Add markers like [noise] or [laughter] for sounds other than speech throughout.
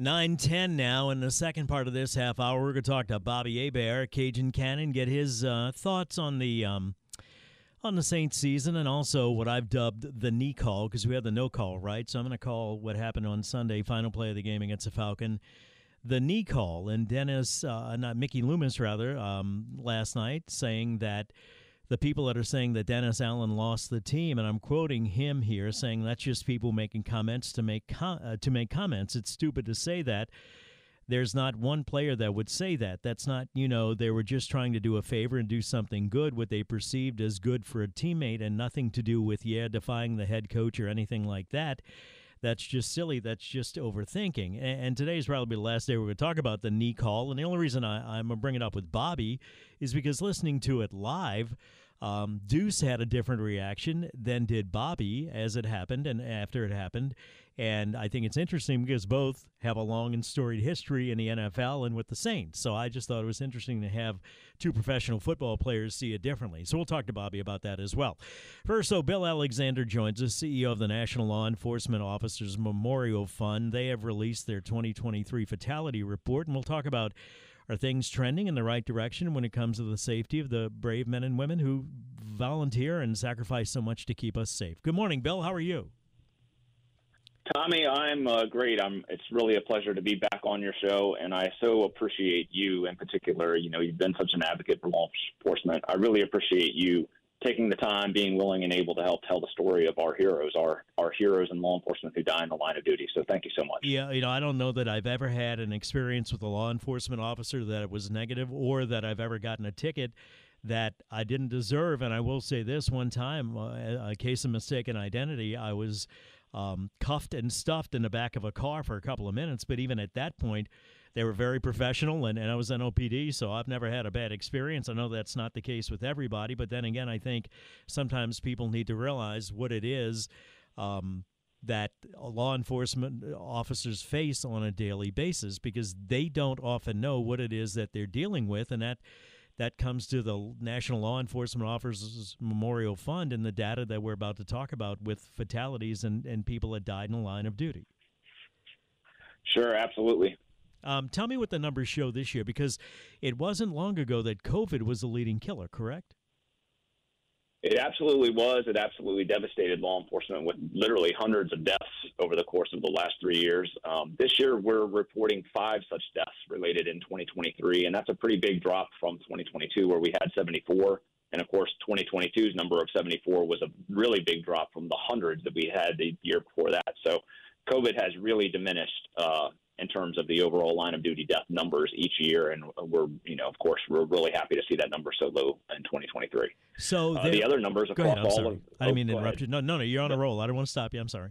9-10 now. In the second part of this half hour we're going to talk to bobby Hebert cajun cannon get his uh, thoughts on the um, on the saints season and also what i've dubbed the knee call because we had the no call right? So i'm going to call what happened on sunday final play of the game against the falcon the knee call. And dennis uh, not mickey loomis rather um, last night saying that the people that are saying that Dennis Allen lost the team, and I'm quoting him here, saying that's just people making comments to make com- uh, to make comments. It's stupid to say that. There's not one player that would say that. That's not, you know, they were just trying to do a favor and do something good, what they perceived as good for a teammate, and nothing to do with, yeah, defying the head coach or anything like that that's just silly. That's just overthinking. And, and today's probably the last day we're going to talk about the knee call. And the only reason I, I'm going to bring it up with Bobby is because listening to it live, um, Deuce had a different reaction than did Bobby as it happened and after it happened. And I think it's interesting because both have a long and storied history in the NFL and with the Saints. So I just thought it was interesting to have two professional football players see it differently. So we'll talk to Bobby about that as well. First, so Bill Alexander joins us, CEO of the National Law Enforcement Officers Memorial Fund. They have released their 2023 fatality report, and we'll talk about are things trending in the right direction when it comes to the safety of the brave men and women who volunteer and sacrifice so much to keep us safe? Good morning, Bill. How are you? Tommy, I'm uh, great. I'm. It's really a pleasure to be back on your show, and I so appreciate you in particular. You know, you've been such an advocate for law enforcement. I really appreciate you taking the time, being willing and able to help tell the story of our heroes, our our heroes in law enforcement who die in the line of duty. So thank you so much. Yeah, you know, I don't know that I've ever had an experience with a law enforcement officer that it was negative, or that I've ever gotten a ticket that I didn't deserve. And I will say this: one time, uh, a case of mistaken identity, I was um, cuffed and stuffed in the back of a car for a couple of minutes. But even at that point, they were very professional, and, and I was NOPD, so I've never had a bad experience. I know that's not the case with everybody, but then again, I think sometimes people need to realize what it is. Um, that law enforcement officers face on a daily basis because they don't often know what it is that they're dealing with, and that that comes to the National Law Enforcement Officers Memorial Fund and the data that we're about to talk about with fatalities and, and people that died in the line of duty. Sure, absolutely. Um, tell me what the numbers show this year because it wasn't long ago that COVID was the leading killer, correct? It absolutely was. It absolutely devastated law enforcement with literally hundreds of deaths over the course of the last three years. Um, this year, we're reporting five such deaths related in 2023, and that's a pretty big drop from 2022, where we had 74. And of course, 2022's number of 74 was a really big drop from the hundreds that we had the year before that. So, COVID has really diminished uh, in terms of the overall line of duty death numbers each year. And we're, you know, of course, we're really happy to see that number so low in 2023. So uh, the other numbers across ahead, all of, I didn't mean to interrupt you. No, no, no, you're on a roll. I don't want to stop you. I'm sorry.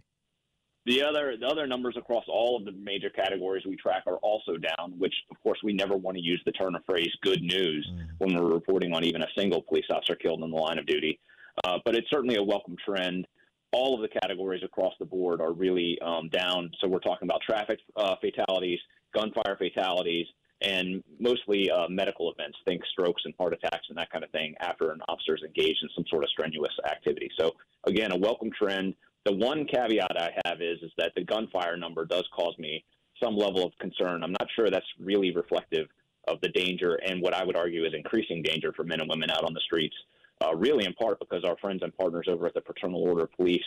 The other the other numbers across all of the major categories we track are also down, which of course we never want to use the turn of phrase "good news" mm. when we're reporting on even a single police officer killed in the line of duty. Uh, but it's certainly a welcome trend all of the categories across the board are really um, down. So we're talking about traffic uh, fatalities, gunfire fatalities, and mostly uh, medical events, think strokes and heart attacks and that kind of thing after an officer is engaged in some sort of strenuous activity. So again, a welcome trend. The one caveat I have is is that the gunfire number does cause me some level of concern. I'm not sure that's really reflective of the danger and what I would argue is increasing danger for men and women out on the streets uh, really in part because our friends and partners over at the Fraternal Order of Police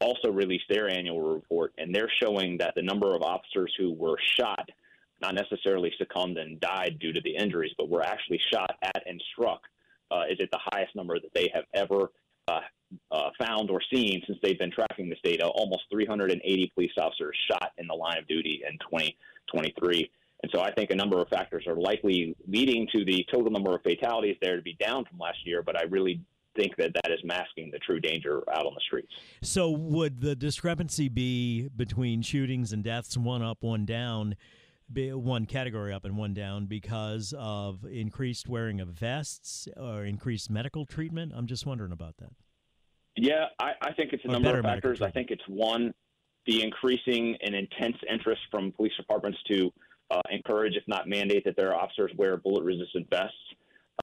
also released their annual report, and they're showing that the number of officers who were shot, not necessarily succumbed and died due to the injuries, but were actually shot at and struck, uh, is at the highest number that they have ever uh, uh, found or seen since they've been tracking this data. Almost 380 police officers shot in the line of duty in 2023. And so I think a number of factors are likely leading to the total number of fatalities there to be down from last year, but I really think that that is masking the true danger out on the streets. So, would the discrepancy be between shootings and deaths, one up, one down, one category up and one down, because of increased wearing of vests or increased medical treatment? I'm just wondering about that. Yeah, I, I think it's a or number of factors. I think it's one, the increasing and intense interest from police departments to uh, encourage, if not mandate, that their officers wear bullet resistant vests.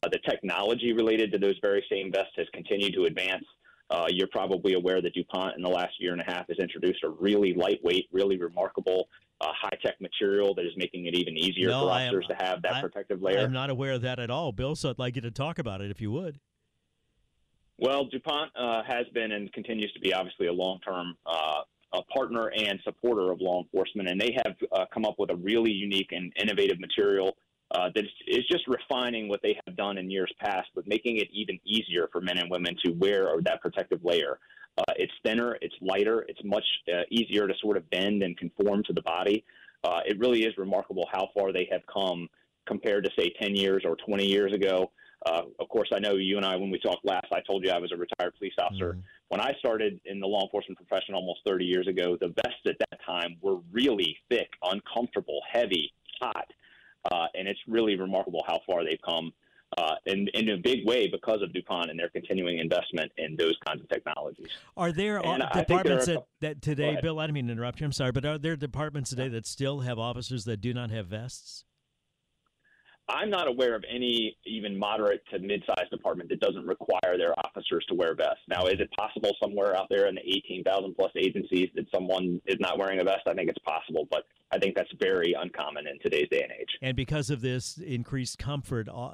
Uh, the technology related to those very same vests has continued to advance. Uh, you're probably aware that DuPont in the last year and a half has introduced a really lightweight, really remarkable uh, high tech material that is making it even easier no, for officers am, to have that I, protective layer. I'm not aware of that at all, Bill, so I'd like you to talk about it if you would. Well, DuPont uh, has been and continues to be obviously a long term uh, a partner and supporter of law enforcement, and they have uh, come up with a really unique and innovative material uh, that is just refining what they have done in years past, but making it even easier for men and women to wear that protective layer. Uh, it's thinner, it's lighter, it's much uh, easier to sort of bend and conform to the body. Uh, it really is remarkable how far they have come compared to, say, 10 years or 20 years ago. Uh, of course, I know you and I, when we talked last, I told you I was a retired police officer. Mm-hmm. When I started in the law enforcement profession almost 30 years ago, the vests at that time were really thick, uncomfortable, heavy, hot. Uh, and it's really remarkable how far they've come uh, in, in a big way because of DuPont and their continuing investment in those kinds of technologies. Are there uh, departments there are, that, that today, Bill, I didn't mean to interrupt you, I'm sorry, but are there departments today that still have officers that do not have vests? I'm not aware of any even moderate to mid-sized department that doesn't require their officers to wear vests. Now, is it possible somewhere out there in the 18,000 plus agencies that someone is not wearing a vest? I think it's possible, but I think that's very uncommon in today's day and age. And because of this increased comfort, uh,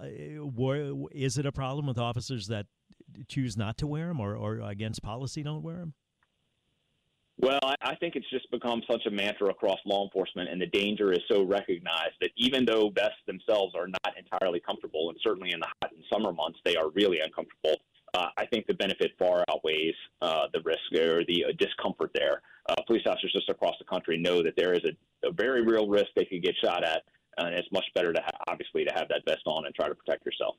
is it a problem with officers that choose not to wear them or, or against policy don't wear them? Well, I, think it's just become such a mantra across law enforcement, and the danger is so recognized that even though vests themselves are not entirely comfortable, and certainly in the hot and summer months they are really uncomfortable, uh, I think the benefit far outweighs uh, the risk or the uh, discomfort there. Uh, police officers just across the country know that there is a, a very real risk they could get shot at, and it's much better to ha- obviously to have that vest on and try to protect yourself.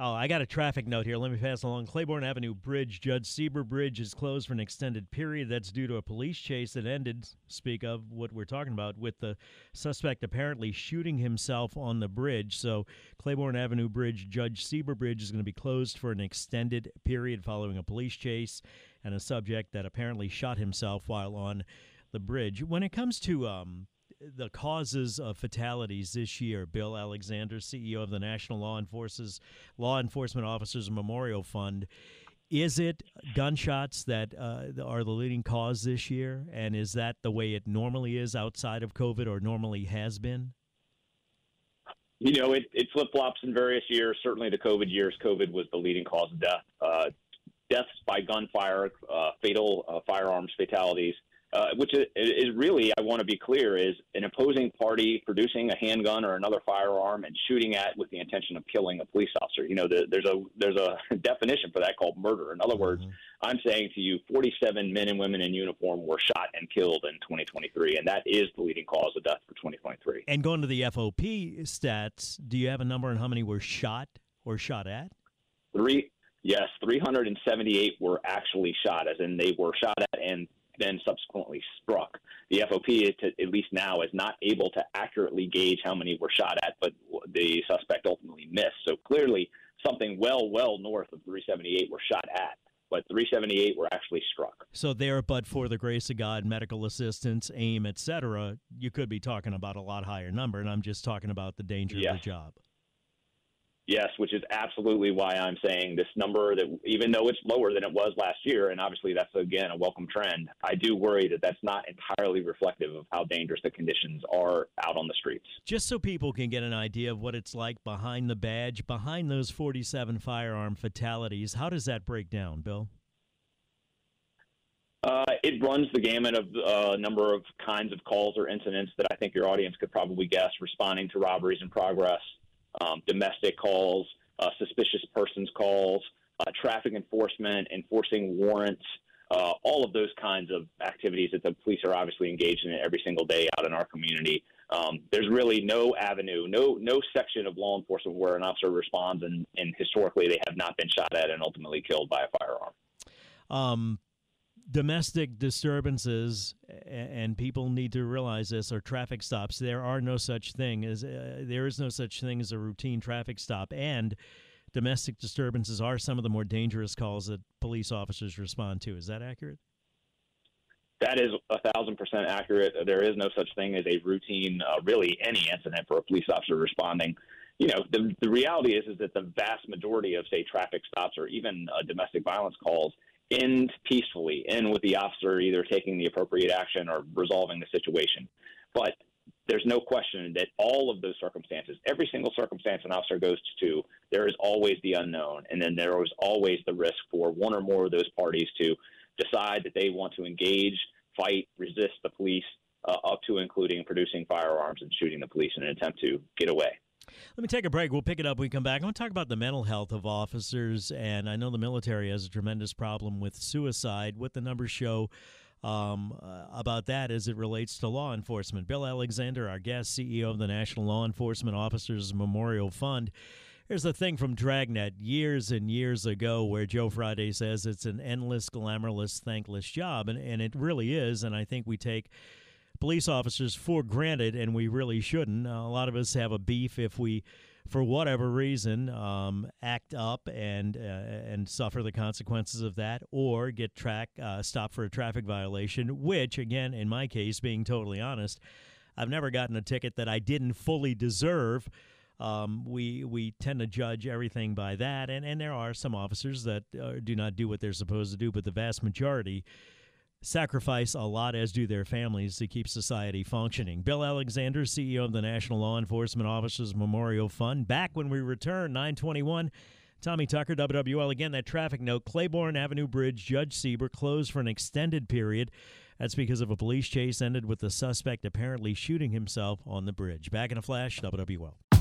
Oh, I got a traffic note here. Let me pass along. Claiborne Avenue Bridge, Judge Seeber Bridge is closed for an extended period. That's due to a police chase that ended, speak of what we're talking about, with the suspect apparently shooting himself on the bridge. So, Claiborne Avenue Bridge, Judge Seeber Bridge is going to be closed for an extended period following a police chase and a subject that apparently shot himself while on the bridge. When it comes to um, the causes of fatalities this year. Bill Alexander, CEO of the National Law Enforcers Law Enforcement Officers Memorial Fund. Is it gunshots that uh, are the leading cause this year? And is that the way it normally is outside of COVID or normally has been? You know, it, it flip flops in various years. Certainly, the COVID years, COVID was the leading cause of death. Uh, deaths by gunfire, uh, fatal uh, firearms fatalities uh, which is, is, really, I want to be clear, is an opposing party producing a handgun or another firearm and shooting at with the intention of killing a police officer. You know, the, there's a there's a [laughs] definition for that called murder. In other words, mm-hmm. I'm saying to you, 47 men and women in uniform were shot and killed in 2023, and that is the leading cause of death for 2023. And going to the FOP stats, do you have a number on how many were shot or shot at? Three. Yes, 378 were actually shot, as in they were shot at and then subsequently struck. The FOP, at least now, is not able to accurately gauge how many were shot at, but the suspect ultimately missed. So clearly, something well, well north of 378 were shot at but 378 were actually struck. So there, but for the grace of God, medical assistance, AIM, etc., you could be talking about a lot higher number, and I'm just talking about the danger yes. of the job. Yes, which is absolutely why I'm saying this number that even though it's lower than it was last year, and obviously that's again a welcome trend, I do worry that that's not entirely reflective of how dangerous the conditions are out on the streets. Just so people can get an idea of what it's like behind the badge, behind those 47 firearm fatalities, how does that break down, Bill? Uh, it runs the gamut of a uh, number of kinds of calls or incidents that I think your audience could probably guess, responding to robberies in progress um, domestic calls, uh, suspicious persons calls, uh, traffic enforcement, enforcing warrants, uh, all of those kinds of activities that the police are obviously engaged in every single day out in our community. Um, there's really no avenue, no no section of law enforcement where an officer responds and, and historically they have not been shot at and ultimately killed by a firearm. Um, domestic disturbances, and people need to realize this, are traffic stops. There are no such thing as uh, there is no such thing as a routine traffic stop, and domestic disturbances are some of the more dangerous calls that police officers respond to. Is that accurate? That is a thousand percent accurate. There is no such thing as a routine, uh, really any incident for a police officer responding. You know, the, the reality is is that the vast majority of say traffic stops or even uh, domestic violence calls end peacefully, end with the officer either taking the appropriate action or resolving the situation. But there's no question that all of those circumstances, every single circumstance an officer goes to, there is always the unknown. And then there is always the risk for one or more of those parties to decide that they want to engage, fight, resist the police, uh, up to including producing firearms and shooting the police in an attempt to get away. Let me take a break. We'll pick it up when we come back. I want to talk about the mental health of officers, and I know the military has a tremendous problem with suicide. What the numbers show um, uh, about that as it relates to law enforcement. Bill Alexander, our guest, CEO of the National Law Enforcement Officers Memorial Fund. Here's the thing from Dragnet years and years ago where Joe Friday says it's an endless, glamourless, thankless job. And, and it really is. And I think we take police officers for granted, and we really shouldn't. Uh, a lot of us have a beef if we, for whatever reason, um, act up and uh, and suffer the consequences of that, or get track uh, stopped for a traffic violation. Which, again, in my case, being totally honest, I've never gotten a ticket that I didn't fully deserve. Um, we we tend to judge everything by that, and, and there are some officers that uh, do not do what they're supposed to do, but the vast majority sacrifice a lot, as do their families, to keep society functioning. Bill Alexander, CEO of the National Law Enforcement Officers Memorial Fund, back when we return, 921. Tommy Tucker, WWL. Again, that traffic note Claiborne Avenue Bridge, Judge Seeber closed for an extended period. That's because of a police chase ended with the suspect apparently shooting himself on the bridge. Back in a flash, WWL.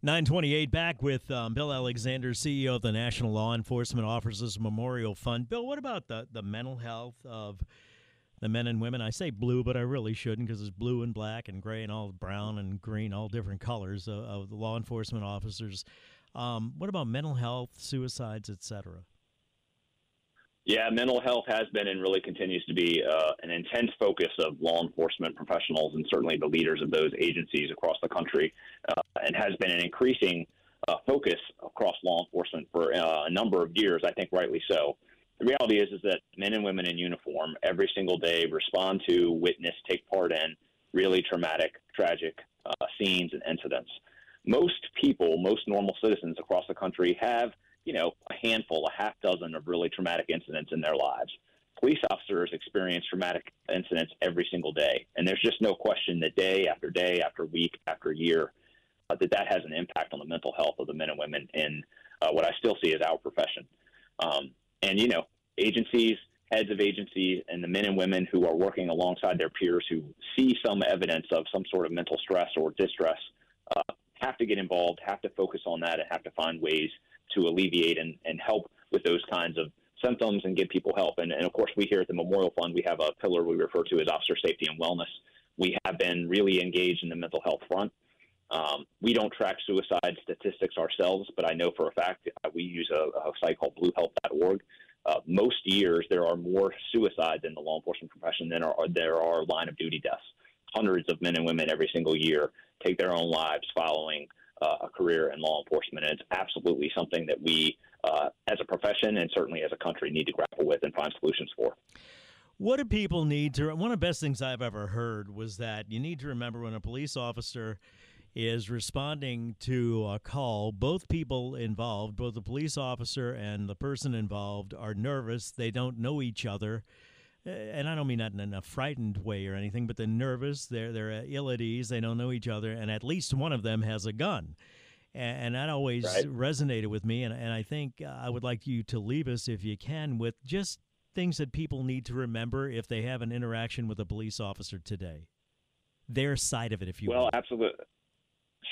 928 back with um, Bill Alexander, CEO of the National Law Enforcement Officers Memorial Fund. Bill, what about the, the mental health of the men and women? I say blue, but I really shouldn't because it's blue and black and gray and all brown and green, all different colors of, of the law enforcement officers. Um, what about mental health, suicides, etc.? Yeah, mental health has been and really continues to be uh, an intense focus of law enforcement professionals and certainly the leaders of those agencies across the country, uh, and has been an increasing uh, focus across law enforcement for uh, a number of years. I think rightly so. The reality is is that men and women in uniform every single day respond to, witness, take part in really traumatic, tragic uh, scenes and incidents. Most people, most normal citizens across the country have you know, a handful, a half dozen of really traumatic incidents in their lives. Police officers experience traumatic incidents every single day, and there's just no question that day after day, after week, after year, uh, that that has an impact on the mental health of the men and women in uh, what I still see as our profession. Um, and you know, agencies, heads of agencies, and the men and women who are working alongside their peers who see some evidence of some sort of mental stress or distress uh, have to get involved, have to focus on that, and have to find ways to alleviate and, and help with those kinds of symptoms and give people help. And, and of course, we here at the Memorial Fund, we have a pillar we refer to as officer safety and wellness. We have been really engaged in the mental health front. Um, we don't track suicide statistics ourselves, but I know for a fact uh, we use a, a site called bluehelp.org. Uh, most years, there are more suicides in the law enforcement profession than are, there are line of duty deaths. Hundreds of men and women every single year take their own lives following a career in law enforcement. And it's absolutely something that we, uh, as a profession and certainly as a country, need to grapple with and find solutions for. What do people need to? One of the best things I've ever heard was that you need to remember when a police officer is responding to a call. Both people involved, both the police officer and the person involved, are nervous. They don't know each other. And I don't mean that in a frightened way or anything, but they're nervous. They're they're ill at ease. They don't know each other, and at least one of them has a gun and, that always right. resonated with me. And, and I think uh, I would like you to leave us, if you can, with just things that people need to remember if they have an interaction with a police officer today. Their side of it, if you well, will. absolutely.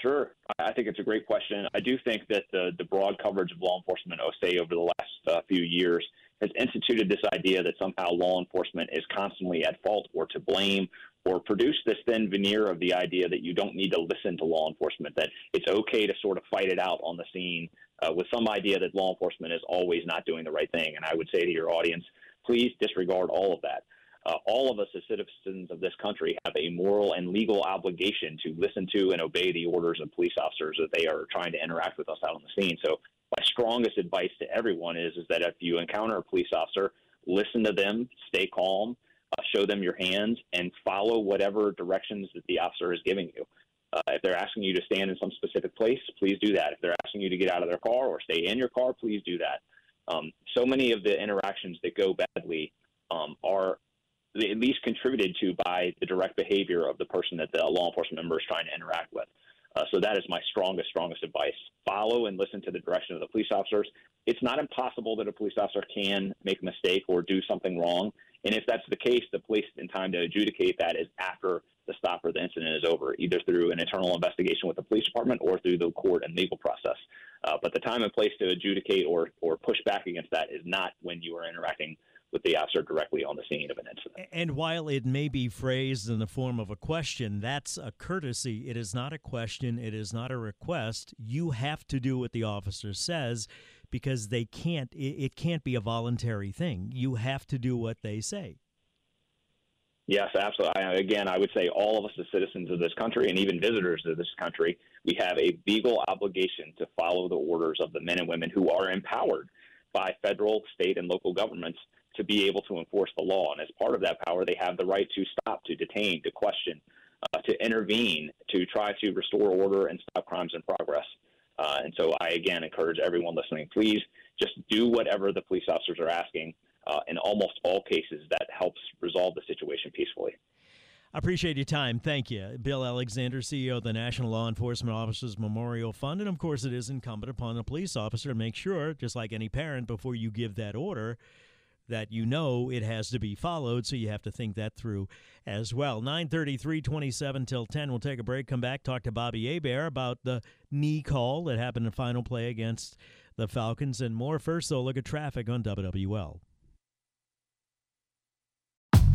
Sure. I think it's a great question. I do think that the, the broad coverage of law enforcement, OSA, over the last uh, few years has instituted this idea that somehow law enforcement is constantly at fault or to blame or produce this thin veneer of the idea that you don't need to listen to law enforcement, that it's okay to sort of fight it out on the scene uh, with some idea that law enforcement is always not doing the right thing. And I would say to your audience, please disregard all of that. Uh, all of us as citizens of this country have a moral and legal obligation to listen to and obey the orders of police officers that they are trying to interact with us out on the scene. So my strongest advice to everyone is, is that if you encounter a police officer, listen to them, stay calm, uh, show them your hands, and follow whatever directions that the officer is giving you. Uh, if they're asking you to stand in some specific place, please do that. If they're asking you to get out of their car or stay in your car, please do that. Um, so many of the interactions that go badly um, are at least contributed to by the direct behavior of the person that the law enforcement member is trying to interact with. Uh, so that is my strongest, strongest advice. Follow and listen to the direction of the police officers. It's not impossible that a police officer can make a mistake or do something wrong. And if that's the case, the police in time to adjudicate that is after the stop or the incident is over, either through an internal investigation with the police department or through the court and legal process. Uh, but the time and place to adjudicate or, or push back against that is not when you are interacting with the officer directly on the scene of an incident. And while it may be phrased in the form of a question, that's a courtesy. It is not a question, it is not a request. You have to do what the officer says because they can't it, can't be a voluntary thing. You have to do what they say. Yes, absolutely. I, again, I would say all of us as citizens of this country and even visitors to this country, we have a legal obligation to follow the orders of the men and women who are empowered by federal, state, and local governments to be able to enforce the law. And as part of that power, they have the right to stop, to detain, to question, uh, to intervene, to try to restore order and stop crimes in progress. Uh, and so I again encourage everyone listening, please just do whatever the police officers are asking. Uh, in almost all cases, that helps resolve the situation peacefully. I appreciate your time. Thank you. Bill Alexander, CEO of the National Law Enforcement Officers Memorial Fund. And of course, it is incumbent upon the police officer to make sure, just like any parent, before you give that order, that you know it has to be followed, so you have to think that through as well. 933, 27 till 10. We'll take a break, come back, talk to Bobby Hebert about the knee call that happened in final play against the Falcons and more. First, though, look at traffic on WWL.